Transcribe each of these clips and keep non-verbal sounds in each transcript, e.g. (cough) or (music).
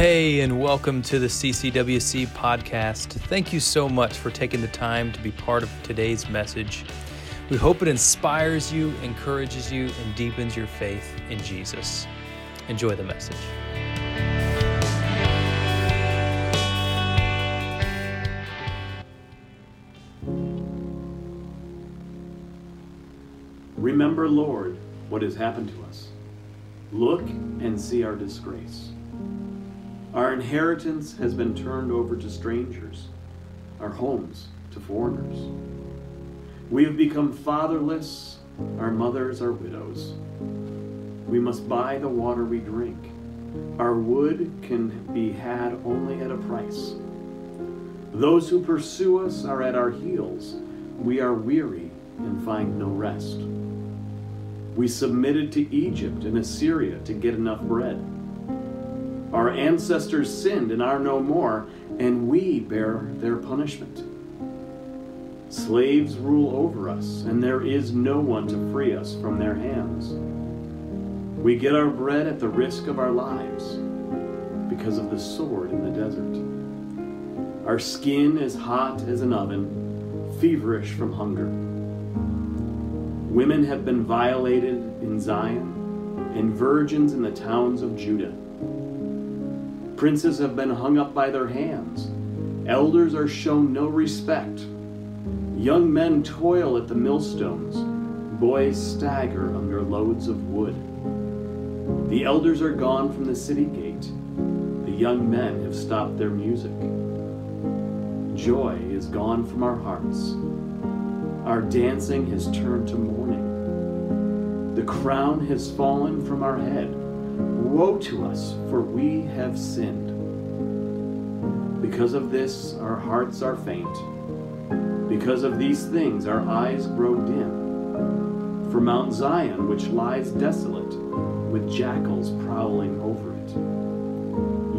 Hey, and welcome to the CCWC podcast. Thank you so much for taking the time to be part of today's message. We hope it inspires you, encourages you, and deepens your faith in Jesus. Enjoy the message. Remember, Lord, what has happened to us. Look and see our disgrace. Our inheritance has been turned over to strangers, our homes to foreigners. We have become fatherless, our mothers are widows. We must buy the water we drink. Our wood can be had only at a price. Those who pursue us are at our heels. We are weary and find no rest. We submitted to Egypt and Assyria to get enough bread. Our ancestors sinned and are no more, and we bear their punishment. Slaves rule over us, and there is no one to free us from their hands. We get our bread at the risk of our lives because of the sword in the desert. Our skin is hot as an oven, feverish from hunger. Women have been violated in Zion, and virgins in the towns of Judah. Princes have been hung up by their hands. Elders are shown no respect. Young men toil at the millstones. Boys stagger under loads of wood. The elders are gone from the city gate. The young men have stopped their music. Joy is gone from our hearts. Our dancing has turned to mourning. The crown has fallen from our head. Woe to us, for we have sinned. Because of this, our hearts are faint. Because of these things, our eyes grow dim. For Mount Zion, which lies desolate, with jackals prowling over it.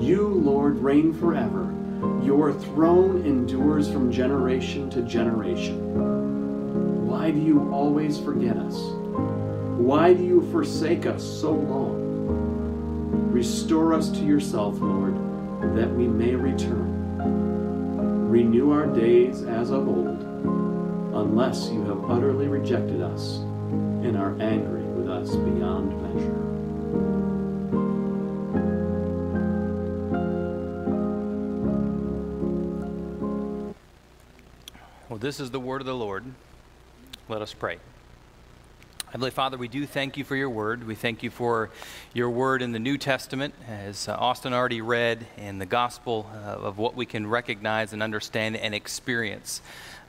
You, Lord, reign forever. Your throne endures from generation to generation. Why do you always forget us? Why do you forsake us so long? Restore us to yourself, Lord, that we may return. Renew our days as of old, unless you have utterly rejected us and are angry with us beyond measure. Well, this is the word of the Lord. Let us pray. Heavenly Father, we do thank you for your word. We thank you for your word in the New Testament, as Austin already read, in the gospel uh, of what we can recognize and understand and experience.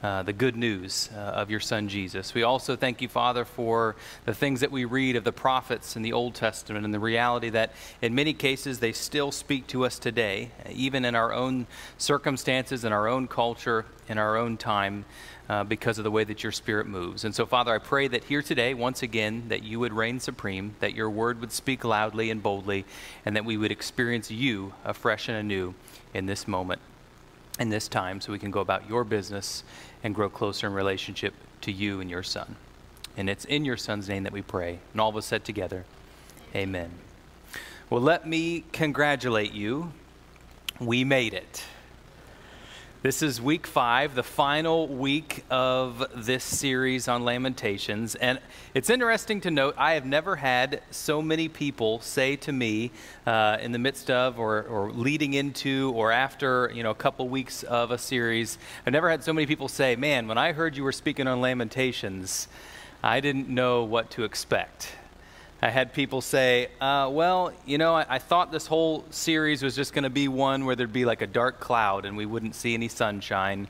Uh, the good news uh, of your son Jesus. We also thank you, Father, for the things that we read of the prophets in the Old Testament and the reality that in many cases they still speak to us today, even in our own circumstances, in our own culture, in our own time. Uh, because of the way that your spirit moves. And so, Father, I pray that here today, once again, that you would reign supreme, that your word would speak loudly and boldly, and that we would experience you afresh and anew in this moment, in this time, so we can go about your business and grow closer in relationship to you and your Son. And it's in your Son's name that we pray. And all of us said together, Amen. Well, let me congratulate you. We made it. This is week five, the final week of this series on Lamentations. And it's interesting to note, I have never had so many people say to me uh, in the midst of or, or leading into or after you know, a couple weeks of a series, I've never had so many people say, Man, when I heard you were speaking on Lamentations, I didn't know what to expect. I had people say, uh, well, you know, I, I, thought this whole series was just going to be one where there'd be like a dark cloud and we wouldn't see any sunshine.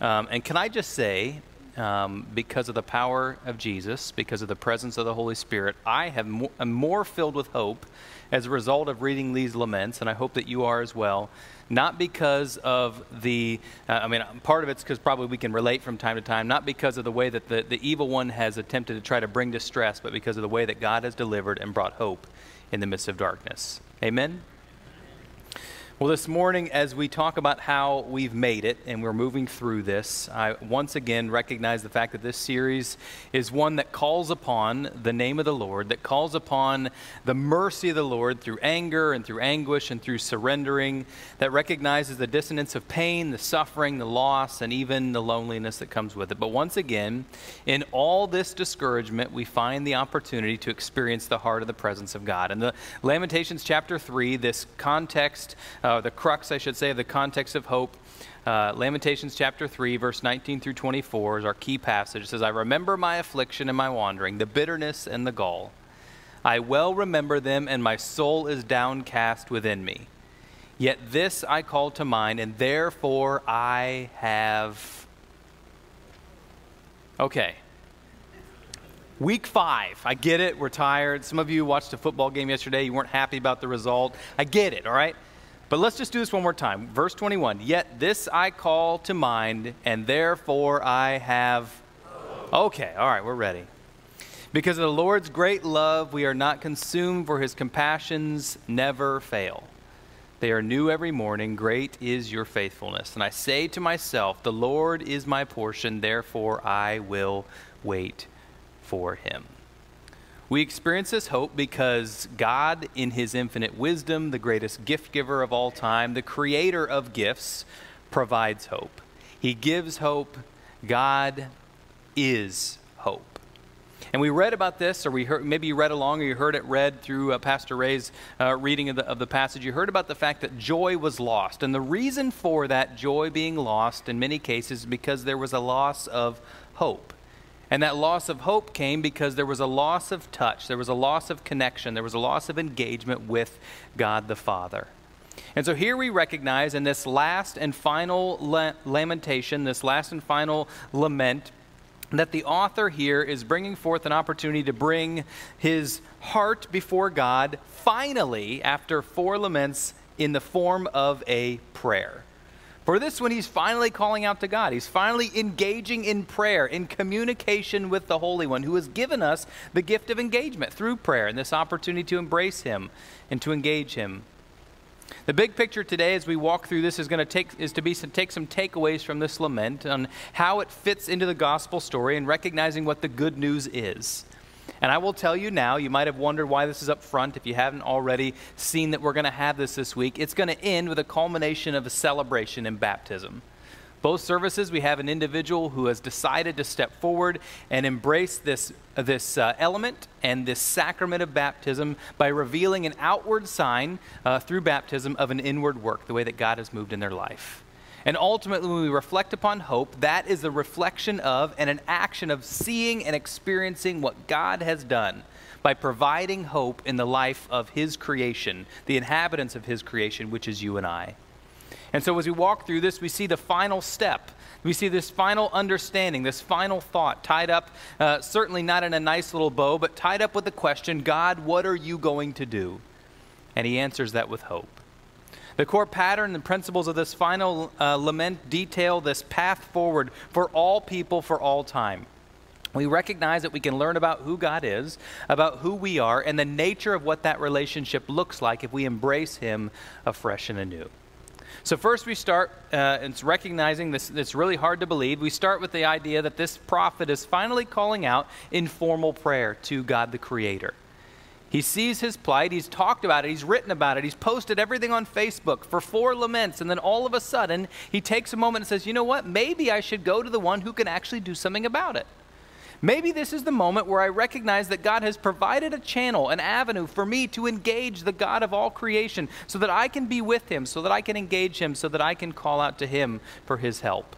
Um, and can I just say, um, because of the power of Jesus, because of the presence of the Holy Spirit, I have mo- am more filled with hope as a result of reading these laments, and I hope that you are as well not because of the, uh, I mean, part of it's because probably we can relate from time to time, not because of the way that the, the evil one has attempted to try to bring distress, but because of the way that God has delivered and brought hope in the midst of darkness. Amen? Well, this morning, as we talk about how we've made it and we're moving through this, I once again recognize the fact that this series is one that calls upon the name of the Lord, that calls upon the mercy of the Lord through anger and through anguish and through surrendering, that recognizes the dissonance of pain, the suffering, the loss, and even the loneliness that comes with it. But once again, in all this discouragement, we find the opportunity to experience the heart of the presence of God. In the Lamentations chapter 3, this context, the crux, I should say, of the context of hope. Uh, Lamentations chapter 3, verse 19 through 24 is our key passage. It says, I remember my affliction and my wandering, the bitterness and the gall. I well remember them, and my soul is downcast within me. Yet this I call to mind, and therefore I have. Okay. Week five. I get it. We're tired. Some of you watched a football game yesterday. You weren't happy about the result. I get it, all right? But let's just do this one more time. Verse 21 Yet this I call to mind, and therefore I have. Okay, all right, we're ready. Because of the Lord's great love, we are not consumed, for his compassions never fail. They are new every morning. Great is your faithfulness. And I say to myself, The Lord is my portion, therefore I will wait for him. We experience this hope because God, in his infinite wisdom, the greatest gift giver of all time, the creator of gifts, provides hope. He gives hope. God is hope. And we read about this, or we heard, maybe you read along, or you heard it read through uh, Pastor Ray's uh, reading of the, of the passage. You heard about the fact that joy was lost. And the reason for that joy being lost in many cases is because there was a loss of hope. And that loss of hope came because there was a loss of touch, there was a loss of connection, there was a loss of engagement with God the Father. And so here we recognize in this last and final la- lamentation, this last and final lament, that the author here is bringing forth an opportunity to bring his heart before God finally after four laments in the form of a prayer. For this one, he's finally calling out to God. He's finally engaging in prayer, in communication with the Holy One, who has given us the gift of engagement through prayer and this opportunity to embrace Him and to engage Him. The big picture today, as we walk through this, is going to take is to be some, take some takeaways from this lament on how it fits into the gospel story and recognizing what the good news is. And I will tell you now, you might have wondered why this is up front if you haven't already seen that we're going to have this this week. It's going to end with a culmination of a celebration in baptism. Both services, we have an individual who has decided to step forward and embrace this, this uh, element and this sacrament of baptism by revealing an outward sign uh, through baptism of an inward work, the way that God has moved in their life. And ultimately, when we reflect upon hope, that is a reflection of and an action of seeing and experiencing what God has done by providing hope in the life of His creation, the inhabitants of His creation, which is you and I. And so, as we walk through this, we see the final step. We see this final understanding, this final thought tied up, uh, certainly not in a nice little bow, but tied up with the question God, what are you going to do? And he answers that with hope. The core pattern and principles of this final uh, lament detail this path forward for all people for all time. We recognize that we can learn about who God is, about who we are, and the nature of what that relationship looks like if we embrace Him afresh and anew. So, first we start, uh, it's recognizing this, it's really hard to believe. We start with the idea that this prophet is finally calling out in formal prayer to God the Creator. He sees his plight, he's talked about it, he's written about it, he's posted everything on Facebook for four laments, and then all of a sudden, he takes a moment and says, You know what? Maybe I should go to the one who can actually do something about it. Maybe this is the moment where I recognize that God has provided a channel, an avenue for me to engage the God of all creation so that I can be with Him, so that I can engage Him, so that I can call out to Him for His help.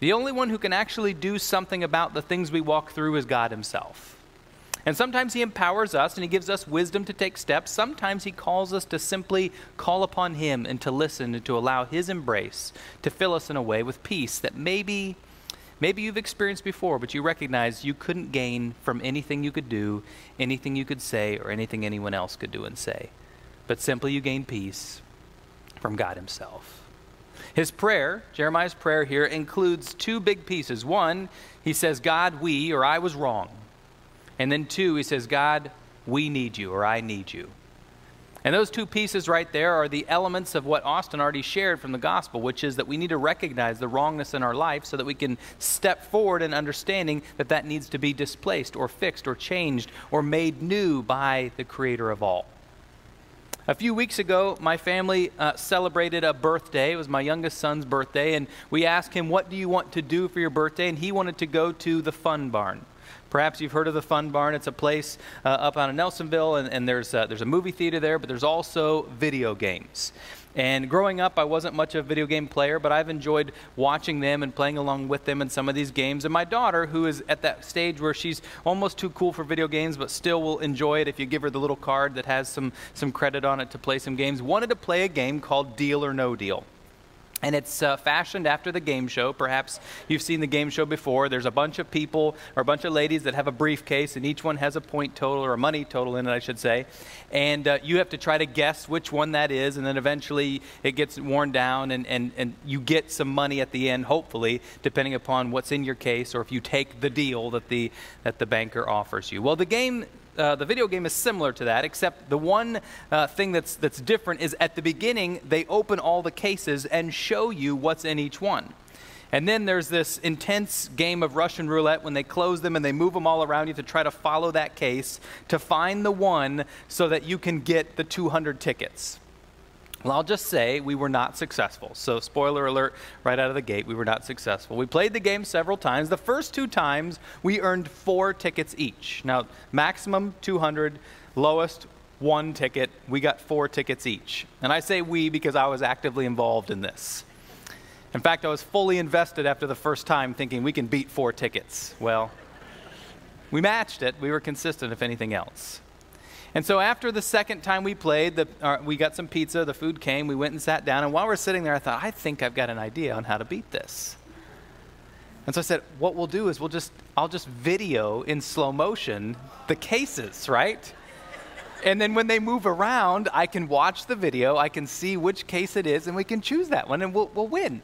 The only one who can actually do something about the things we walk through is God Himself. And sometimes He empowers us and He gives us wisdom to take steps. Sometimes He calls us to simply call upon Him and to listen and to allow His embrace to fill us in a way with peace that maybe maybe you've experienced before, but you recognize you couldn't gain from anything you could do, anything you could say, or anything anyone else could do and say. But simply you gain peace from God Himself. His prayer, Jeremiah's prayer here, includes two big pieces. One, he says, God, we, or I was wrong. And then two, he says, God, we need you, or I need you. And those two pieces right there are the elements of what Austin already shared from the gospel, which is that we need to recognize the wrongness in our life so that we can step forward in understanding that that needs to be displaced or fixed or changed or made new by the creator of all. A few weeks ago, my family uh, celebrated a birthday. It was my youngest son's birthday, and we asked him, What do you want to do for your birthday? And he wanted to go to the fun barn. Perhaps you've heard of the Fun Barn. It's a place uh, up out of Nelsonville, and, and there's, uh, there's a movie theater there, but there's also video games. And growing up, I wasn't much of a video game player, but I've enjoyed watching them and playing along with them in some of these games. And my daughter, who is at that stage where she's almost too cool for video games, but still will enjoy it if you give her the little card that has some, some credit on it to play some games, wanted to play a game called Deal or No Deal. And it's uh, fashioned after the game show. Perhaps you've seen the game show before. There's a bunch of people or a bunch of ladies that have a briefcase, and each one has a point total or a money total in it, I should say. And uh, you have to try to guess which one that is, and then eventually it gets worn down, and, and, and you get some money at the end, hopefully, depending upon what's in your case or if you take the deal that the, that the banker offers you. Well, the game uh, the video game is similar to that, except the one uh, thing that's, that's different is at the beginning, they open all the cases and show you what's in each one. And then there's this intense game of Russian roulette when they close them and they move them all around you to try to follow that case to find the one so that you can get the 200 tickets. Well, I'll just say we were not successful. So, spoiler alert, right out of the gate, we were not successful. We played the game several times. The first two times, we earned four tickets each. Now, maximum 200, lowest one ticket. We got four tickets each. And I say we because I was actively involved in this. In fact, I was fully invested after the first time, thinking we can beat four tickets. Well, we matched it. We were consistent, if anything else. And so after the second time we played, the, uh, we got some pizza, the food came, we went and sat down, and while we're sitting there, I thought, I think I've got an idea on how to beat this. And so I said, what we'll do is we'll just, I'll just video in slow motion the cases, right? And then when they move around, I can watch the video, I can see which case it is, and we can choose that one, and we'll, we'll win.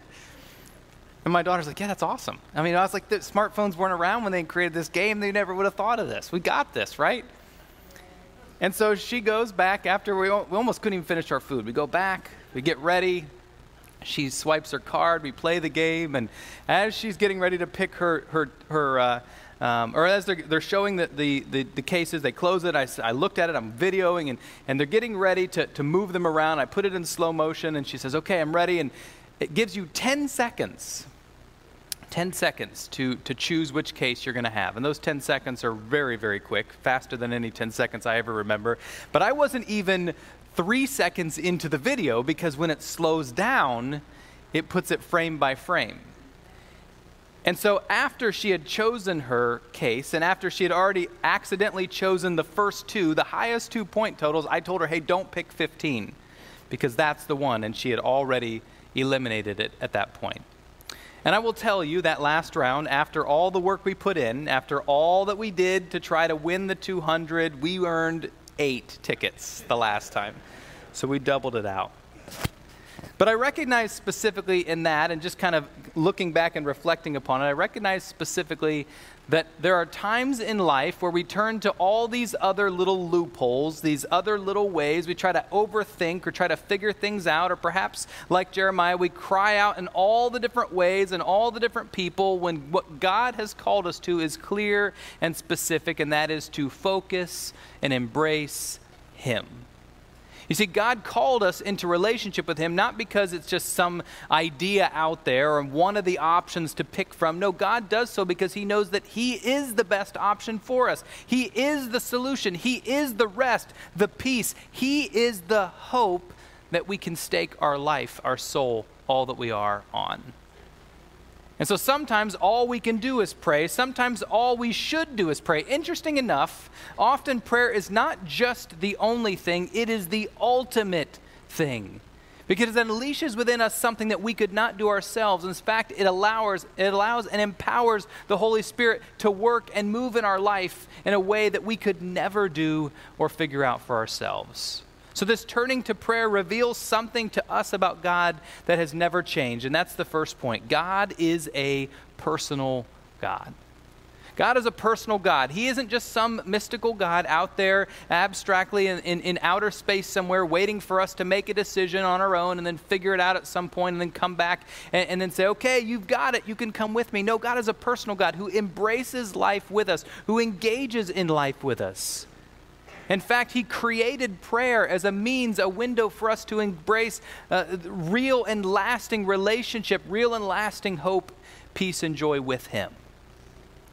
And my daughter's like, yeah, that's awesome. I mean, I was like, the smartphones weren't around when they created this game. They never would have thought of this. We got this, right? And so she goes back after we, we almost couldn't even finish our food. We go back, we get ready. She swipes her card, we play the game, and as she's getting ready to pick her, her, her uh, um, or as they're, they're showing the, the, the, the, cases, they close it. I, I looked at it, I'm videoing, and, and they're getting ready to, to move them around. I put it in slow motion, and she says, Okay, I'm ready. And it gives you 10 seconds 10 seconds to, to choose which case you're going to have. And those 10 seconds are very, very quick, faster than any 10 seconds I ever remember. But I wasn't even three seconds into the video because when it slows down, it puts it frame by frame. And so, after she had chosen her case, and after she had already accidentally chosen the first two, the highest two point totals, I told her, hey, don't pick 15, because that's the one. And she had already eliminated it at that point. And I will tell you that last round, after all the work we put in, after all that we did to try to win the 200, we earned eight tickets the last time. So we doubled it out. But I recognize specifically in that, and just kind of looking back and reflecting upon it, I recognize specifically that there are times in life where we turn to all these other little loopholes, these other little ways. We try to overthink or try to figure things out, or perhaps, like Jeremiah, we cry out in all the different ways and all the different people when what God has called us to is clear and specific, and that is to focus and embrace Him. You see, God called us into relationship with Him not because it's just some idea out there or one of the options to pick from. No, God does so because He knows that He is the best option for us. He is the solution, He is the rest, the peace, He is the hope that we can stake our life, our soul, all that we are on. And so sometimes all we can do is pray. Sometimes all we should do is pray. Interesting enough, often prayer is not just the only thing, it is the ultimate thing. Because it unleashes within us something that we could not do ourselves. In fact, it allows, it allows and empowers the Holy Spirit to work and move in our life in a way that we could never do or figure out for ourselves. So, this turning to prayer reveals something to us about God that has never changed. And that's the first point God is a personal God. God is a personal God. He isn't just some mystical God out there abstractly in, in, in, outer space somewhere waiting for us to make a decision on our own and then figure it out at some point and then come back and, and then say, okay, you've got it. You can come with me. No, God is a personal God who embraces life with us, who engages in life with us. In fact, He created prayer as a means, a window for us to embrace uh, real and lasting relationship, real and lasting hope, peace, and joy with Him.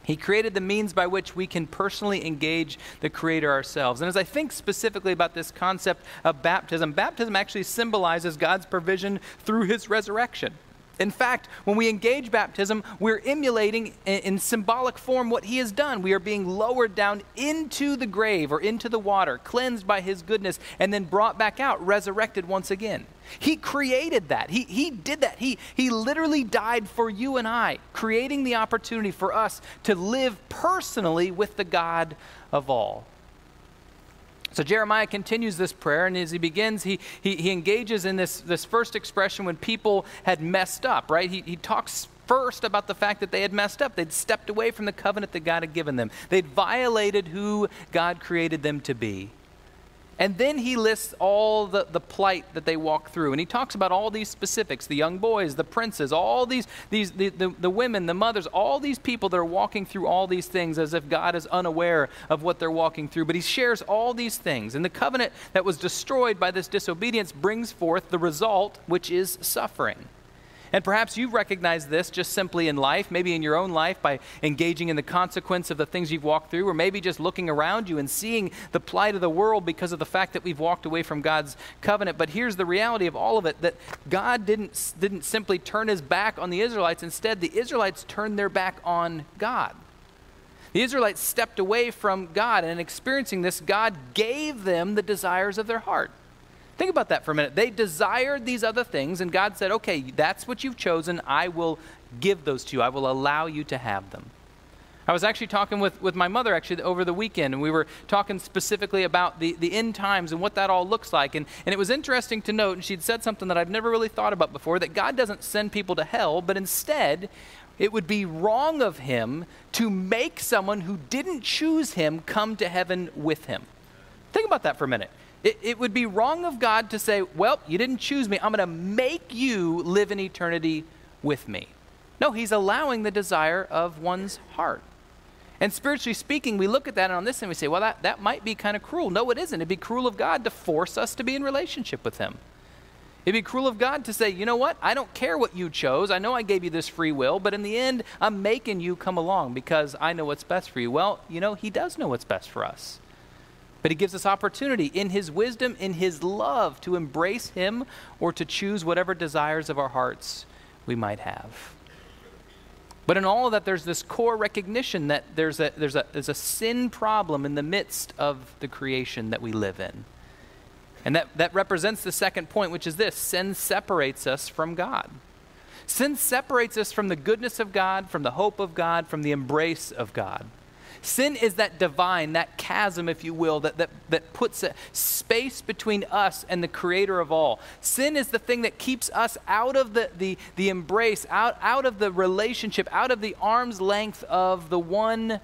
He created the means by which we can personally engage the Creator ourselves. And as I think specifically about this concept of baptism, baptism actually symbolizes God's provision through His resurrection. In fact, when we engage baptism, we're emulating in, symbolic form what he has done. We are being lowered down into the grave or into the water, cleansed by his goodness, and then brought back out, resurrected once again. He created that. He, he did that. He, he literally died for you and I, creating the opportunity for us to live personally with the God of all. So Jeremiah continues this prayer, and as he begins, he, he, he, engages in this, this first expression when people had messed up, right? He, he talks first about the fact that they had messed up. They'd stepped away from the covenant that God had given them, they'd violated who God created them to be. And then he lists all the, the plight that they walk through. And he talks about all these specifics the young boys, the princes, all these, these the, the, the women, the mothers, all these people that are walking through all these things as if God is unaware of what they're walking through. But he shares all these things. And the covenant that was destroyed by this disobedience brings forth the result, which is suffering. And perhaps you've recognized this just simply in life, maybe in your own life by engaging in the consequence of the things you've walked through, or maybe just looking around you and seeing the plight of the world because of the fact that we've walked away from God's covenant. But here's the reality of all of it that God didn't, didn't simply turn his back on the Israelites. Instead, the Israelites turned their back on God. The Israelites stepped away from God, and in experiencing this, God gave them the desires of their heart. Think about that for a minute. They desired these other things, and God said, okay, that's what you've chosen. I will give those to you, I will allow you to have them. I was actually talking with, with my mother actually over the weekend, and we were talking specifically about the, the end times and what that all looks like. And, and it was interesting to note, and she'd said something that I've never really thought about before that God doesn't send people to hell, but instead, it would be wrong of Him to make someone who didn't choose Him come to heaven with Him. Think about that for a minute. It, it would be wrong of God to say, Well, you didn't choose me. I'm going to make you live in eternity with me. No, he's allowing the desire of one's heart. And spiritually speaking, we look at that and on this and we say, well, that, that might be kind of cruel. No, it isn't. It'd be cruel of God to force us to be in relationship with Him. It'd be cruel of God to say, you know what? I don't care what you chose. I know I gave you this free will, but in the end, I'm making you come along because I know what's best for you. Well, you know, He does know what's best for us. But he gives us opportunity in his wisdom, in his love, to embrace him or to choose whatever desires of our hearts we might have. But in all of that, there's this core recognition that there's a, there's, a, there's a sin problem in the midst of the creation that we live in. And that, that represents the second point, which is this sin separates us from God. Sin separates us from the goodness of God, from the hope of God, from the embrace of God. Sin is that divine, that chasm, if you will, that, that, that puts a space between us and the creator of all. Sin is the thing that keeps us out of the, the, the embrace, out, out of the relationship, out of the arm's length of the one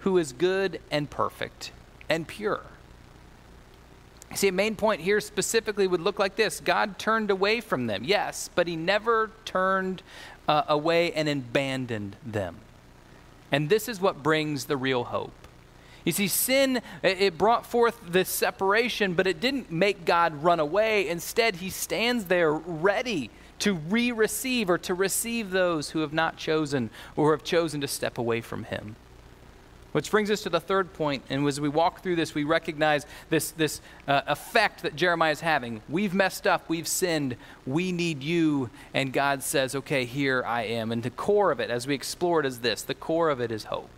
who is good and perfect and pure. See, a main point here specifically would look like this God turned away from them, yes, but he never turned uh, away and abandoned them. And this is what brings the real hope. You see, sin, it brought forth this separation, but it didn't make God run away. Instead, he stands there ready to re receive or to receive those who have not chosen or have chosen to step away from him. Which brings us to the third point, and as we walk through this, we recognize this, this uh, effect that Jeremiah is having. We've messed up, we've sinned, we need you, and God says, okay, here I am. And the core of it, as we explore it, is this the core of it is hope.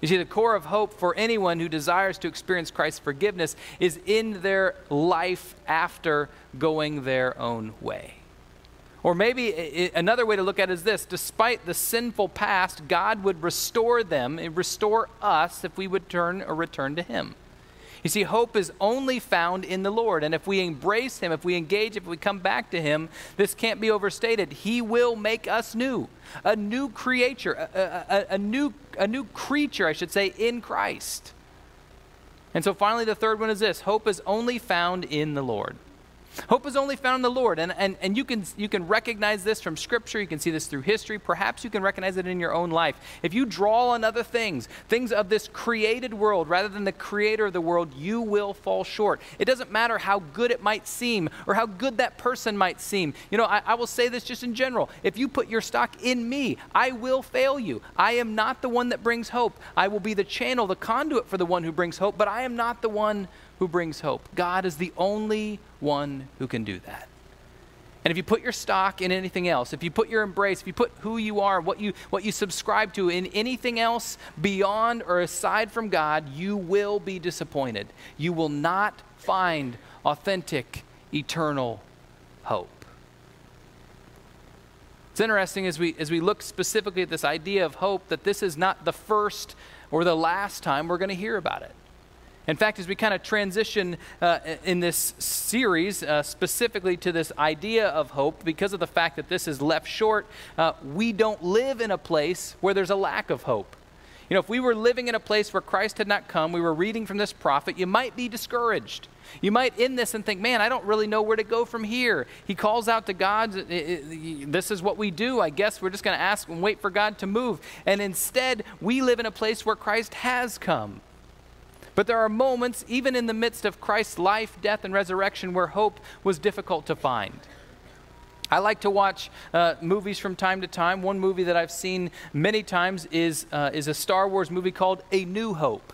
You see, the core of hope for anyone who desires to experience Christ's forgiveness is in their life after going their own way. Or maybe another way to look at it is this despite the sinful past, God would restore them and restore us if we would turn or return to Him. You see, hope is only found in the Lord. And if we embrace Him, if we engage, if we come back to Him, this can't be overstated. He will make us new, a new creature, a, a, a, new, a new creature, I should say, in Christ. And so finally, the third one is this hope is only found in the Lord. Hope is only found in the Lord. And, and, and you, can, you can recognize this from Scripture. You can see this through history. Perhaps you can recognize it in your own life. If you draw on other things, things of this created world, rather than the creator of the world, you will fall short. It doesn't matter how good it might seem or how good that person might seem. You know, I, I will say this just in general. If you put your stock in me, I will fail you. I am not the one that brings hope. I will be the channel, the conduit for the one who brings hope, but I am not the one who brings hope. God is the only one who can do that. And if you put your stock in anything else, if you put your embrace, if you put who you are, what you, what you subscribe to in anything else beyond or aside from God, you will be disappointed. You will not find authentic, eternal hope. It's interesting as we, as we look specifically at this idea of hope that this is not the first or the last time we're going to hear about it. In fact, as we kind of transition uh, in this series uh, specifically to this idea of hope, because of the fact that this is left short, uh, we don't live in a place where there's a lack of hope. You know, if we were living in a place where Christ had not come, we were reading from this prophet, you might be discouraged. You might end this and think, man, I don't really know where to go from here. He calls out to God, this is what we do. I guess we're just going to ask and wait for God to move. And instead, we live in a place where Christ has come. But there are moments, even in the midst of Christ's life, death, and resurrection, where hope was difficult to find. I like to watch uh, movies from time to time. One movie that I've seen many times is, uh, is a Star Wars movie called A New Hope.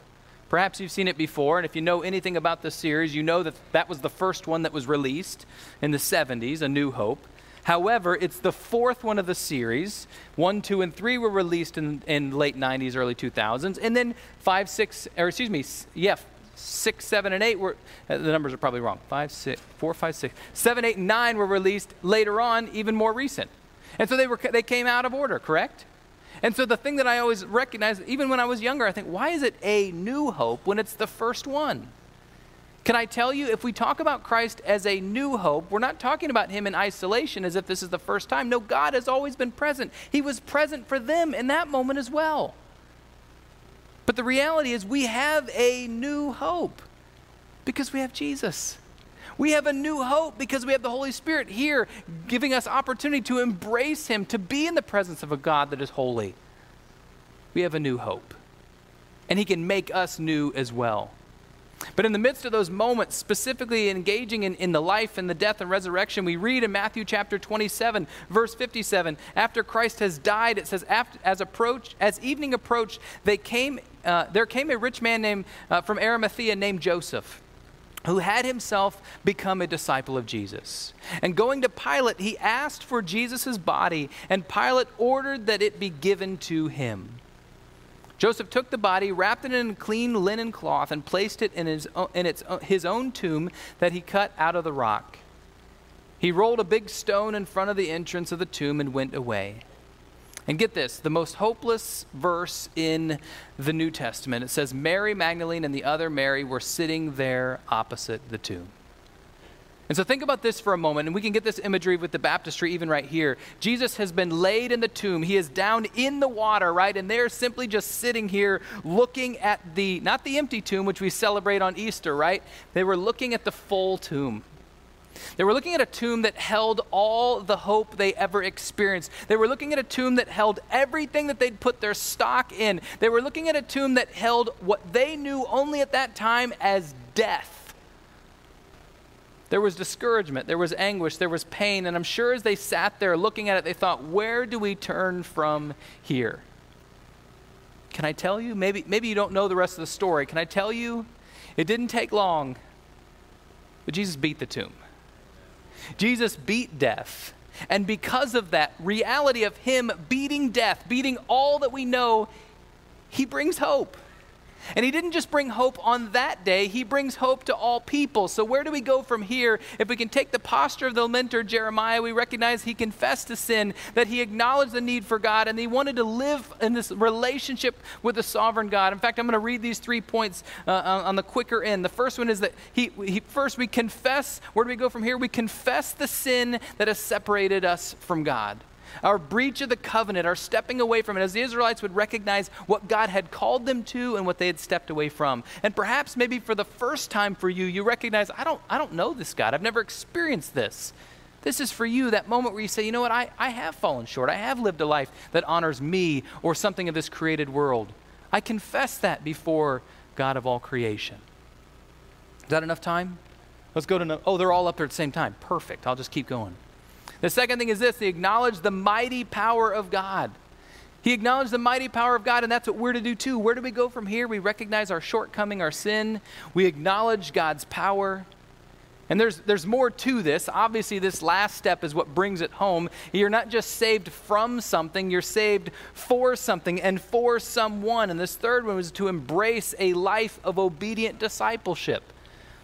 Perhaps you've seen it before, and if you know anything about the series, you know that that was the first one that was released in the 70s, A New Hope. However, it's the fourth one of the series. One, two, and three were released in, in late 90s, early 2000s. And then five, six, or excuse me, yeah, six, seven, and eight were, uh, the numbers are probably wrong. Five, six, four, five, six, seven, eight, nine were released later on, even more recent. And so they, were, they came out of order, correct? And so the thing that I always recognize, even when I was younger, I think, why is it a new hope when it's the first one? Can I tell you, if we talk about Christ as a new hope, we're not talking about him in isolation as if this is the first time. No, God has always been present. He was present for them in that moment as well. But the reality is, we have a new hope because we have Jesus. We have a new hope because we have the Holy Spirit here giving us opportunity to embrace Him, to be in the presence of a God that is holy. We have a new hope. And He can make us new as well. But in the midst of those moments, specifically engaging in, in the life and the death and resurrection, we read in Matthew chapter 27, verse 57, after Christ has died, it says, after, as, approach, as evening approached, they came, uh, there came a rich man named, uh, from Arimathea named Joseph who had himself become a disciple of Jesus. And going to Pilate, he asked for Jesus' body, and Pilate ordered that it be given to him. Joseph took the body, wrapped it in a clean linen cloth, and placed it in, his, in its, uh, his own tomb that he cut out of the rock. He rolled a big stone in front of the entrance of the tomb and went away. And get this the most hopeless verse in the New Testament. It says, Mary Magdalene and the other Mary were sitting there opposite the tomb. And so think about this for a moment, and we can get this imagery with the baptistry even right here. Jesus has been laid in the tomb. He is down in the water, right? And they're simply just sitting here looking at the, not the empty tomb, which we celebrate on Easter, right? They were looking at the full tomb. They were looking at a tomb that held all the hope they ever experienced. They were looking at a tomb that held everything that they'd put their stock in. They were looking at a tomb that held what they knew only at that time as death. There was discouragement, there was anguish, there was pain, and I'm sure as they sat there looking at it, they thought, where do we turn from here? Can I tell you? Maybe, maybe you don't know the rest of the story. Can I tell you? It didn't take long, but Jesus beat the tomb. Jesus beat death. And because of that reality of Him beating death, beating all that we know, He brings hope. And he didn't just bring hope on that day, he brings hope to all people. So, where do we go from here? If we can take the posture of the lamenter Jeremiah, we recognize he confessed to sin, that he acknowledged the need for God, and he wanted to live in this relationship with the sovereign God. In fact, I'm going to read these three points uh, on the quicker end. The first one is that he, he first we confess, where do we go from here? We confess the sin that has separated us from God our breach of the covenant, our stepping away from it, as the Israelites would recognize what God had called them to and what they had stepped away from. And perhaps maybe for the first time for you, you recognize, I don't, I don't know this God. I've never experienced this. This is for you, that moment where you say, you know what, I, I have fallen short. I have lived a life that honors me or something of this created world. I confess that before God of all creation. Is that enough time? Let's go to, no- oh, they're all up there at the same time. Perfect. I'll just keep going. The second thing is this he acknowledged the mighty power of God. He acknowledged the mighty power of God, and that's what we're to do too. Where do we go from here? We recognize our shortcoming, our sin. We acknowledge God's power. And there's, there's more to this. Obviously, this last step is what brings it home. You're not just saved from something, you're saved for something and for someone. And this third one was to embrace a life of obedient discipleship.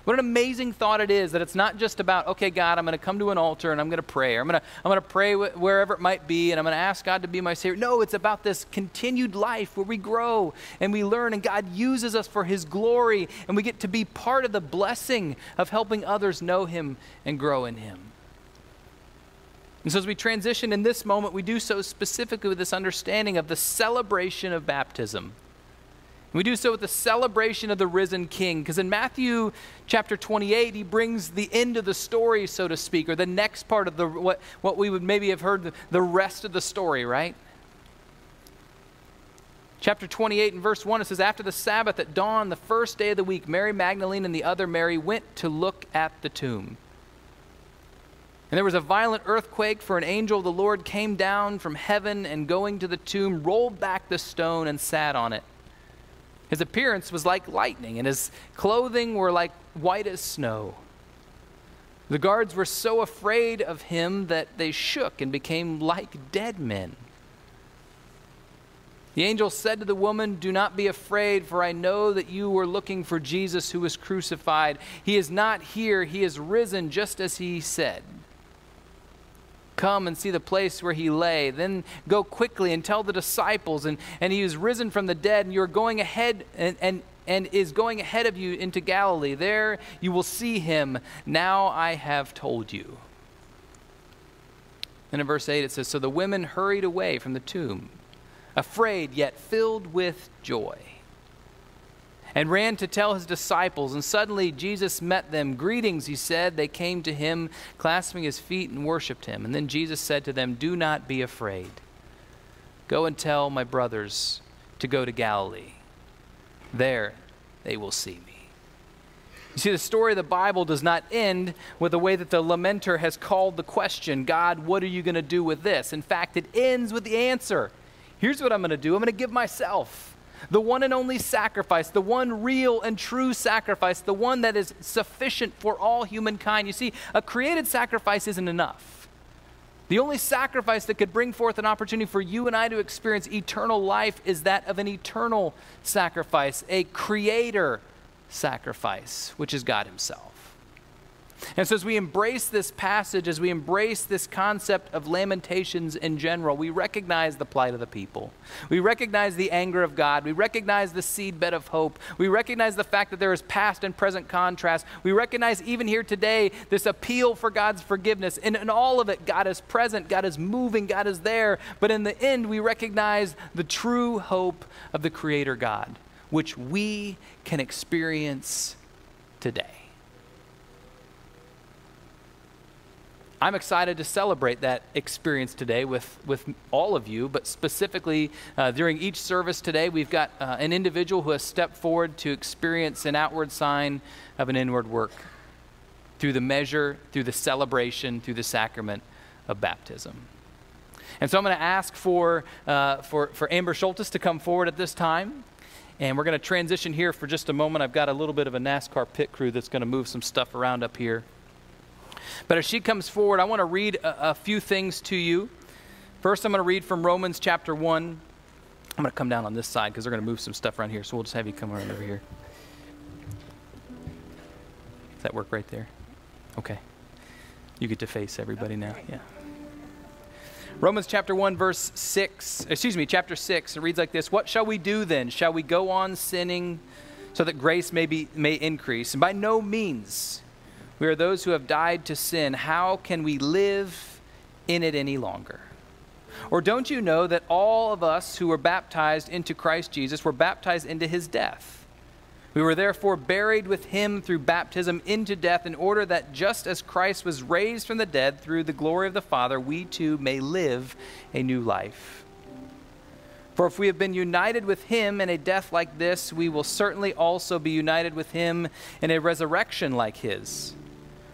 What an amazing thought it is that it's not just about, okay, God, I'm going to come to an altar and I'm going to pray, or I'm going to, I'm going to pray wh- wherever it might be, and I'm going to ask God to be my Savior. No, it's about this continued life where we grow and we learn, and God uses us for His glory, and we get to be part of the blessing of helping others know Him and grow in Him. And so, as we transition in this moment, we do so specifically with this understanding of the celebration of baptism. We do so with the celebration of the risen king, because in Matthew chapter 28, he brings the end of the story, so to speak, or the next part of the what, what we would maybe have heard the, the rest of the story, right? Chapter 28 and verse 1, it says, After the Sabbath at dawn, the first day of the week, Mary Magdalene and the other Mary went to look at the tomb. And there was a violent earthquake, for an angel of the Lord came down from heaven and going to the tomb, rolled back the stone and sat on it. His appearance was like lightning, and his clothing were like white as snow. The guards were so afraid of him that they shook and became like dead men. The angel said to the woman, Do not be afraid, for I know that you were looking for Jesus who was crucified. He is not here, he is risen, just as he said. Come and see the place where he lay. Then go quickly and tell the disciples. And, and he is risen from the dead, and you're going ahead and, and, and is going ahead of you into Galilee. There you will see him. Now I have told you. And in verse 8 it says So the women hurried away from the tomb, afraid yet filled with joy and ran to tell his disciples. And suddenly Jesus met them. Greetings, he said. They came to him, clasping his feet, and worshiped him. And then Jesus said to them, Do not be afraid. Go and tell my brothers to go to Galilee. There they will see me. You see, the story of the Bible does not end with the way that the lamenter has called the question God, what are you going to do with this? In fact, it ends with the answer. Here's what I'm going to do I'm going to give myself the one and only sacrifice, the one real and true sacrifice, the one that is sufficient for all humankind. You see, a created sacrifice isn't enough. The only sacrifice that could bring forth an opportunity for you and I to experience eternal life is that of an eternal sacrifice, a creator sacrifice, which is God Himself. And so, as we embrace this passage, as we embrace this concept of lamentations in general, we recognize the plight of the people. We recognize the anger of God. We recognize the seedbed of hope. We recognize the fact that there is past and present contrast. We recognize even here today this appeal for God's forgiveness. And in all of it, God is present, God is moving, God is there. But in the end, we recognize the true hope of the Creator God, which we can experience today. I'm excited to celebrate that experience today with, with all of you, but specifically uh, during each service today, we've got uh, an individual who has stepped forward to experience an outward sign of an inward work through the measure, through the celebration, through the sacrament of baptism. And so I'm going to ask for, uh, for, for Amber Schultes to come forward at this time. And we're going to transition here for just a moment. I've got a little bit of a NASCAR pit crew that's going to move some stuff around up here. But as she comes forward, I want to read a, a few things to you. First, I'm going to read from Romans chapter 1. I'm going to come down on this side because they're going to move some stuff around here. So we'll just have you come around over here. Does that work right there? Okay. You get to face everybody now. Yeah. Romans chapter 1, verse 6, excuse me, chapter 6, it reads like this What shall we do then? Shall we go on sinning so that grace may, be, may increase? And by no means. We are those who have died to sin. How can we live in it any longer? Or don't you know that all of us who were baptized into Christ Jesus were baptized into his death? We were therefore buried with him through baptism into death, in order that just as Christ was raised from the dead through the glory of the Father, we too may live a new life. For if we have been united with him in a death like this, we will certainly also be united with him in a resurrection like his.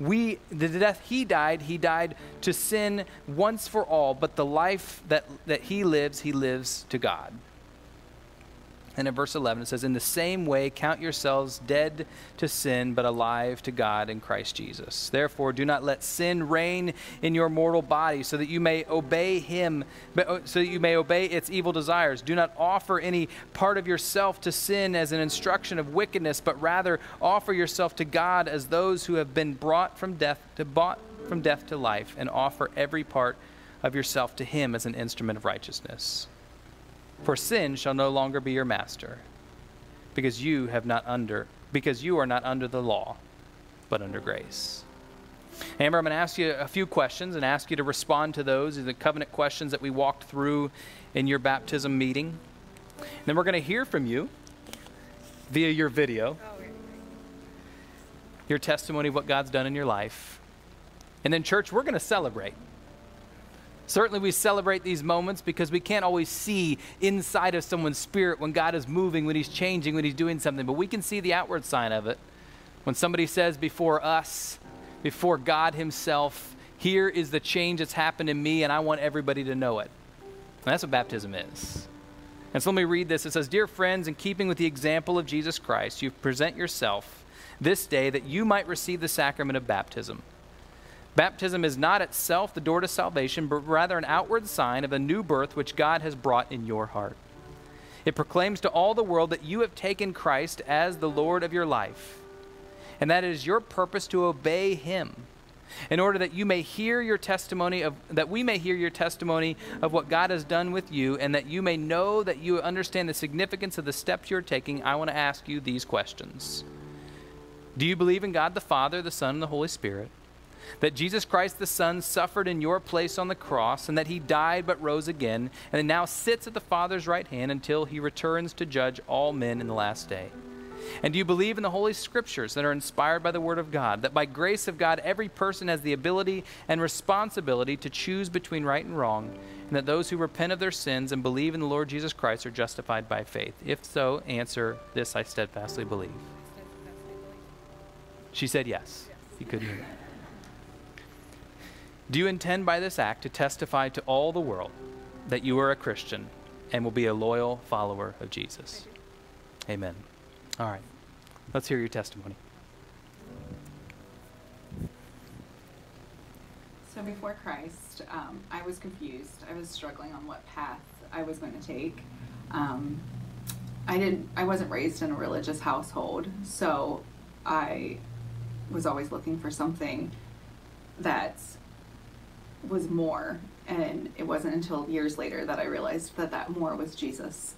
we the death he died, he died to sin once for all, but the life that, that he lives, he lives to God. And in verse 11, it says, In the same way, count yourselves dead to sin, but alive to God in Christ Jesus. Therefore, do not let sin reign in your mortal body, so that you may obey him, uh, so that you may obey its evil desires. Do not offer any part of yourself to sin as an instruction of wickedness, but rather offer yourself to God as those who have been brought from death to bought from death to life, and offer every part of yourself to him as an instrument of righteousness. For sin shall no longer be your master, because you have not under because you are not under the law, but under grace. Amber, I'm going to ask you a few questions and ask you to respond to those, the covenant questions that we walked through in your baptism meeting. And then we're going to hear from you via your video, your testimony of what God's done in your life. And then, church, we're going to celebrate. Certainly, we celebrate these moments because we can't always see inside of someone's spirit when God is moving, when He's changing, when He's doing something, but we can see the outward sign of it. When somebody says before us, before God Himself, here is the change that's happened in me, and I want everybody to know it. And that's what baptism is. And so let me read this. It says, Dear friends, in keeping with the example of Jesus Christ, you present yourself this day that you might receive the sacrament of baptism. Baptism is not itself the door to salvation, but rather an outward sign of a new birth which God has brought in your heart. It proclaims to all the world that you have taken Christ as the Lord of your life, and that it is your purpose to obey him in order that you may hear your testimony of that we may hear your testimony of what God has done with you and that you may know that you understand the significance of the steps you're taking. I want to ask you these questions. Do you believe in God the Father the Son and the Holy Spirit that Jesus Christ the Son suffered in your place on the cross, and that he died but rose again, and now sits at the Father's right hand until he returns to judge all men in the last day. And do you believe in the Holy Scriptures that are inspired by the Word of God, that by grace of God, every person has the ability and responsibility to choose between right and wrong, and that those who repent of their sins and believe in the Lord Jesus Christ are justified by faith? If so, answer this I steadfastly believe. She said yes. You couldn't hear that. Do you intend by this act to testify to all the world that you are a Christian and will be a loyal follower of Jesus? Amen. All right. Let's hear your testimony. So before Christ, um, I was confused. I was struggling on what path I was going to take. Um, I didn't. I wasn't raised in a religious household, so I was always looking for something that was more and it wasn't until years later that I realized that that more was Jesus.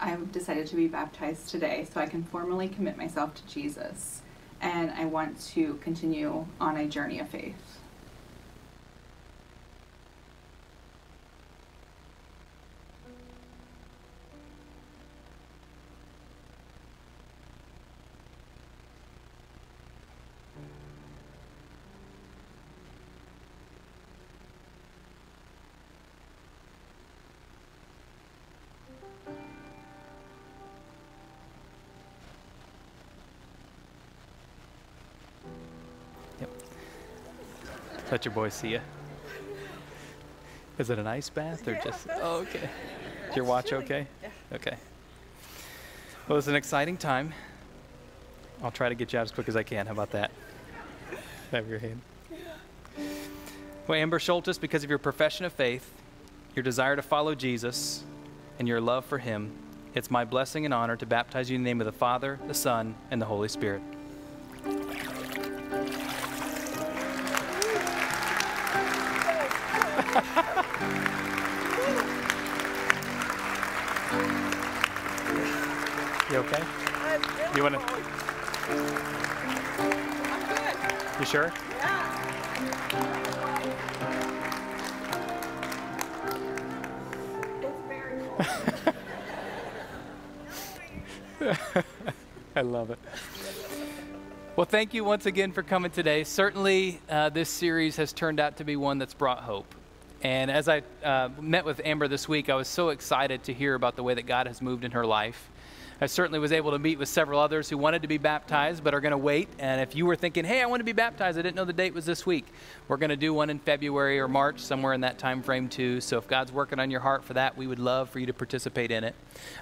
I've decided to be baptized today so I can formally commit myself to Jesus and I want to continue on a journey of faith. Let your boys see you. Is it an ice bath or Yeah, just? Oh, okay. Is your watch chilly. okay? Yeah. Okay. Well, it's an exciting time. I'll try to get you out as quick as I can. How about that? Have your hand. Well, Amber Schultes, because of your profession of faith, your desire to follow Jesus, and your love for Him, it's my blessing and honor to baptize you in the name of the Father, the Son, and the Holy Spirit. You okay? Really You I'm good. You sure? Yeah. It's (laughs) very. I love it. Well, thank you once again for coming today. Certainly, uh, this series has turned out to be one that's brought hope. And as I uh, met with Amber this week, I was so excited to hear about the way that God has moved in her life. I certainly was able to meet with several others who wanted to be baptized but are going to wait. And if you were thinking, hey, I want to be baptized, I didn't know the date was this week, we're going to do one in February or March, somewhere in that time frame too. So if God's working on your heart for that, we would love for you to participate in it.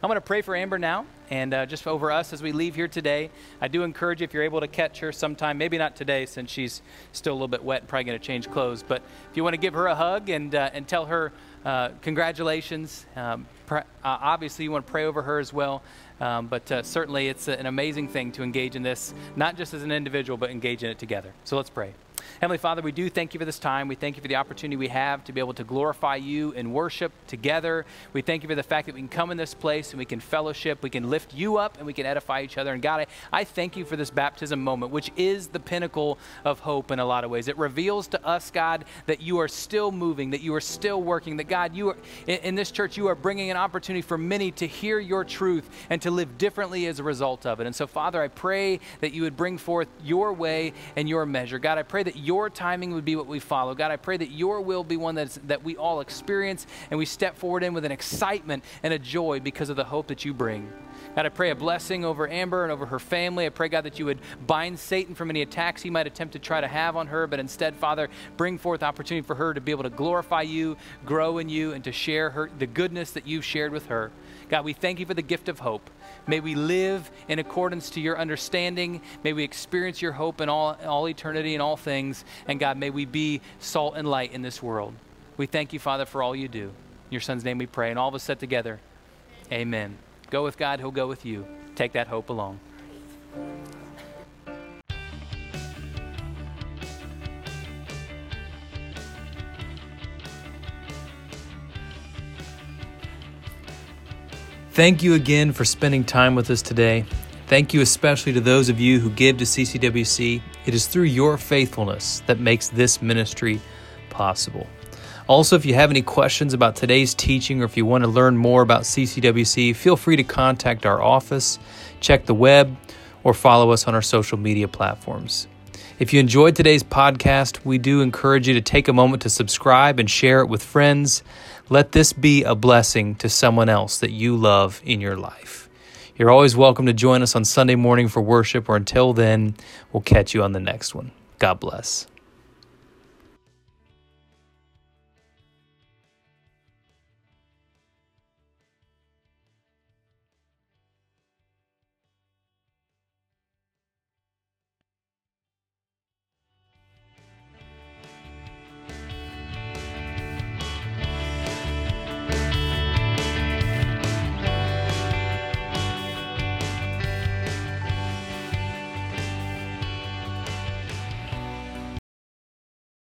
I'm going to pray for Amber now and uh, just over us as we leave here today. I do encourage you if you're able to catch her sometime, maybe not today since she's still a little bit wet and probably going to change clothes, but if you want to give her a hug and, uh, and tell her uh, congratulations, um, pr- uh, obviously you want to pray over her as well. Um, but uh, certainly, it's an amazing thing to engage in this, not just as an individual, but engage in it together. So let's pray. Heavenly Father, we do thank you for this time. We thank you for the opportunity we have to be able to glorify you and worship together. We thank you for the fact that we can come in this place and we can fellowship, we can lift you up, and we can edify each other. And God, I, I thank you for this baptism moment, which is the pinnacle of hope in a lot of ways. It reveals to us, God, that you are still moving, that you are still working, that God, you are in, in this church, you are bringing an opportunity for many to hear your truth and to live differently as a result of it. And so, Father, I pray that you would bring forth your way and your measure. God, I pray that your timing would be what we follow. God, I pray that your will be one that's, that we all experience and we step forward in with an excitement and a joy because of the hope that you bring. God, I pray a blessing over Amber and over her family. I pray, God, that you would bind Satan from any attacks he might attempt to try to have on her, but instead, Father, bring forth opportunity for her to be able to glorify you, grow in you, and to share her the goodness that you've shared with her. God, we thank you for the gift of hope. May we live in accordance to your understanding. May we experience your hope in all, all eternity and all things. And God, may we be salt and light in this world. We thank you, Father, for all you do. In your son's name we pray. And all of us said together, Amen. Go with God, he'll go with you. Take that hope along. Thank you again for spending time with us today. Thank you especially to those of you who give to CCWC. It is through your faithfulness that makes this ministry possible. Also, if you have any questions about today's teaching or if you want to learn more about CCWC, feel free to contact our office, check the web, or follow us on our social media platforms. If you enjoyed today's podcast, we do encourage you to take a moment to subscribe and share it with friends. Let this be a blessing to someone else that you love in your life. You're always welcome to join us on Sunday morning for worship, or until then, we'll catch you on the next one. God bless.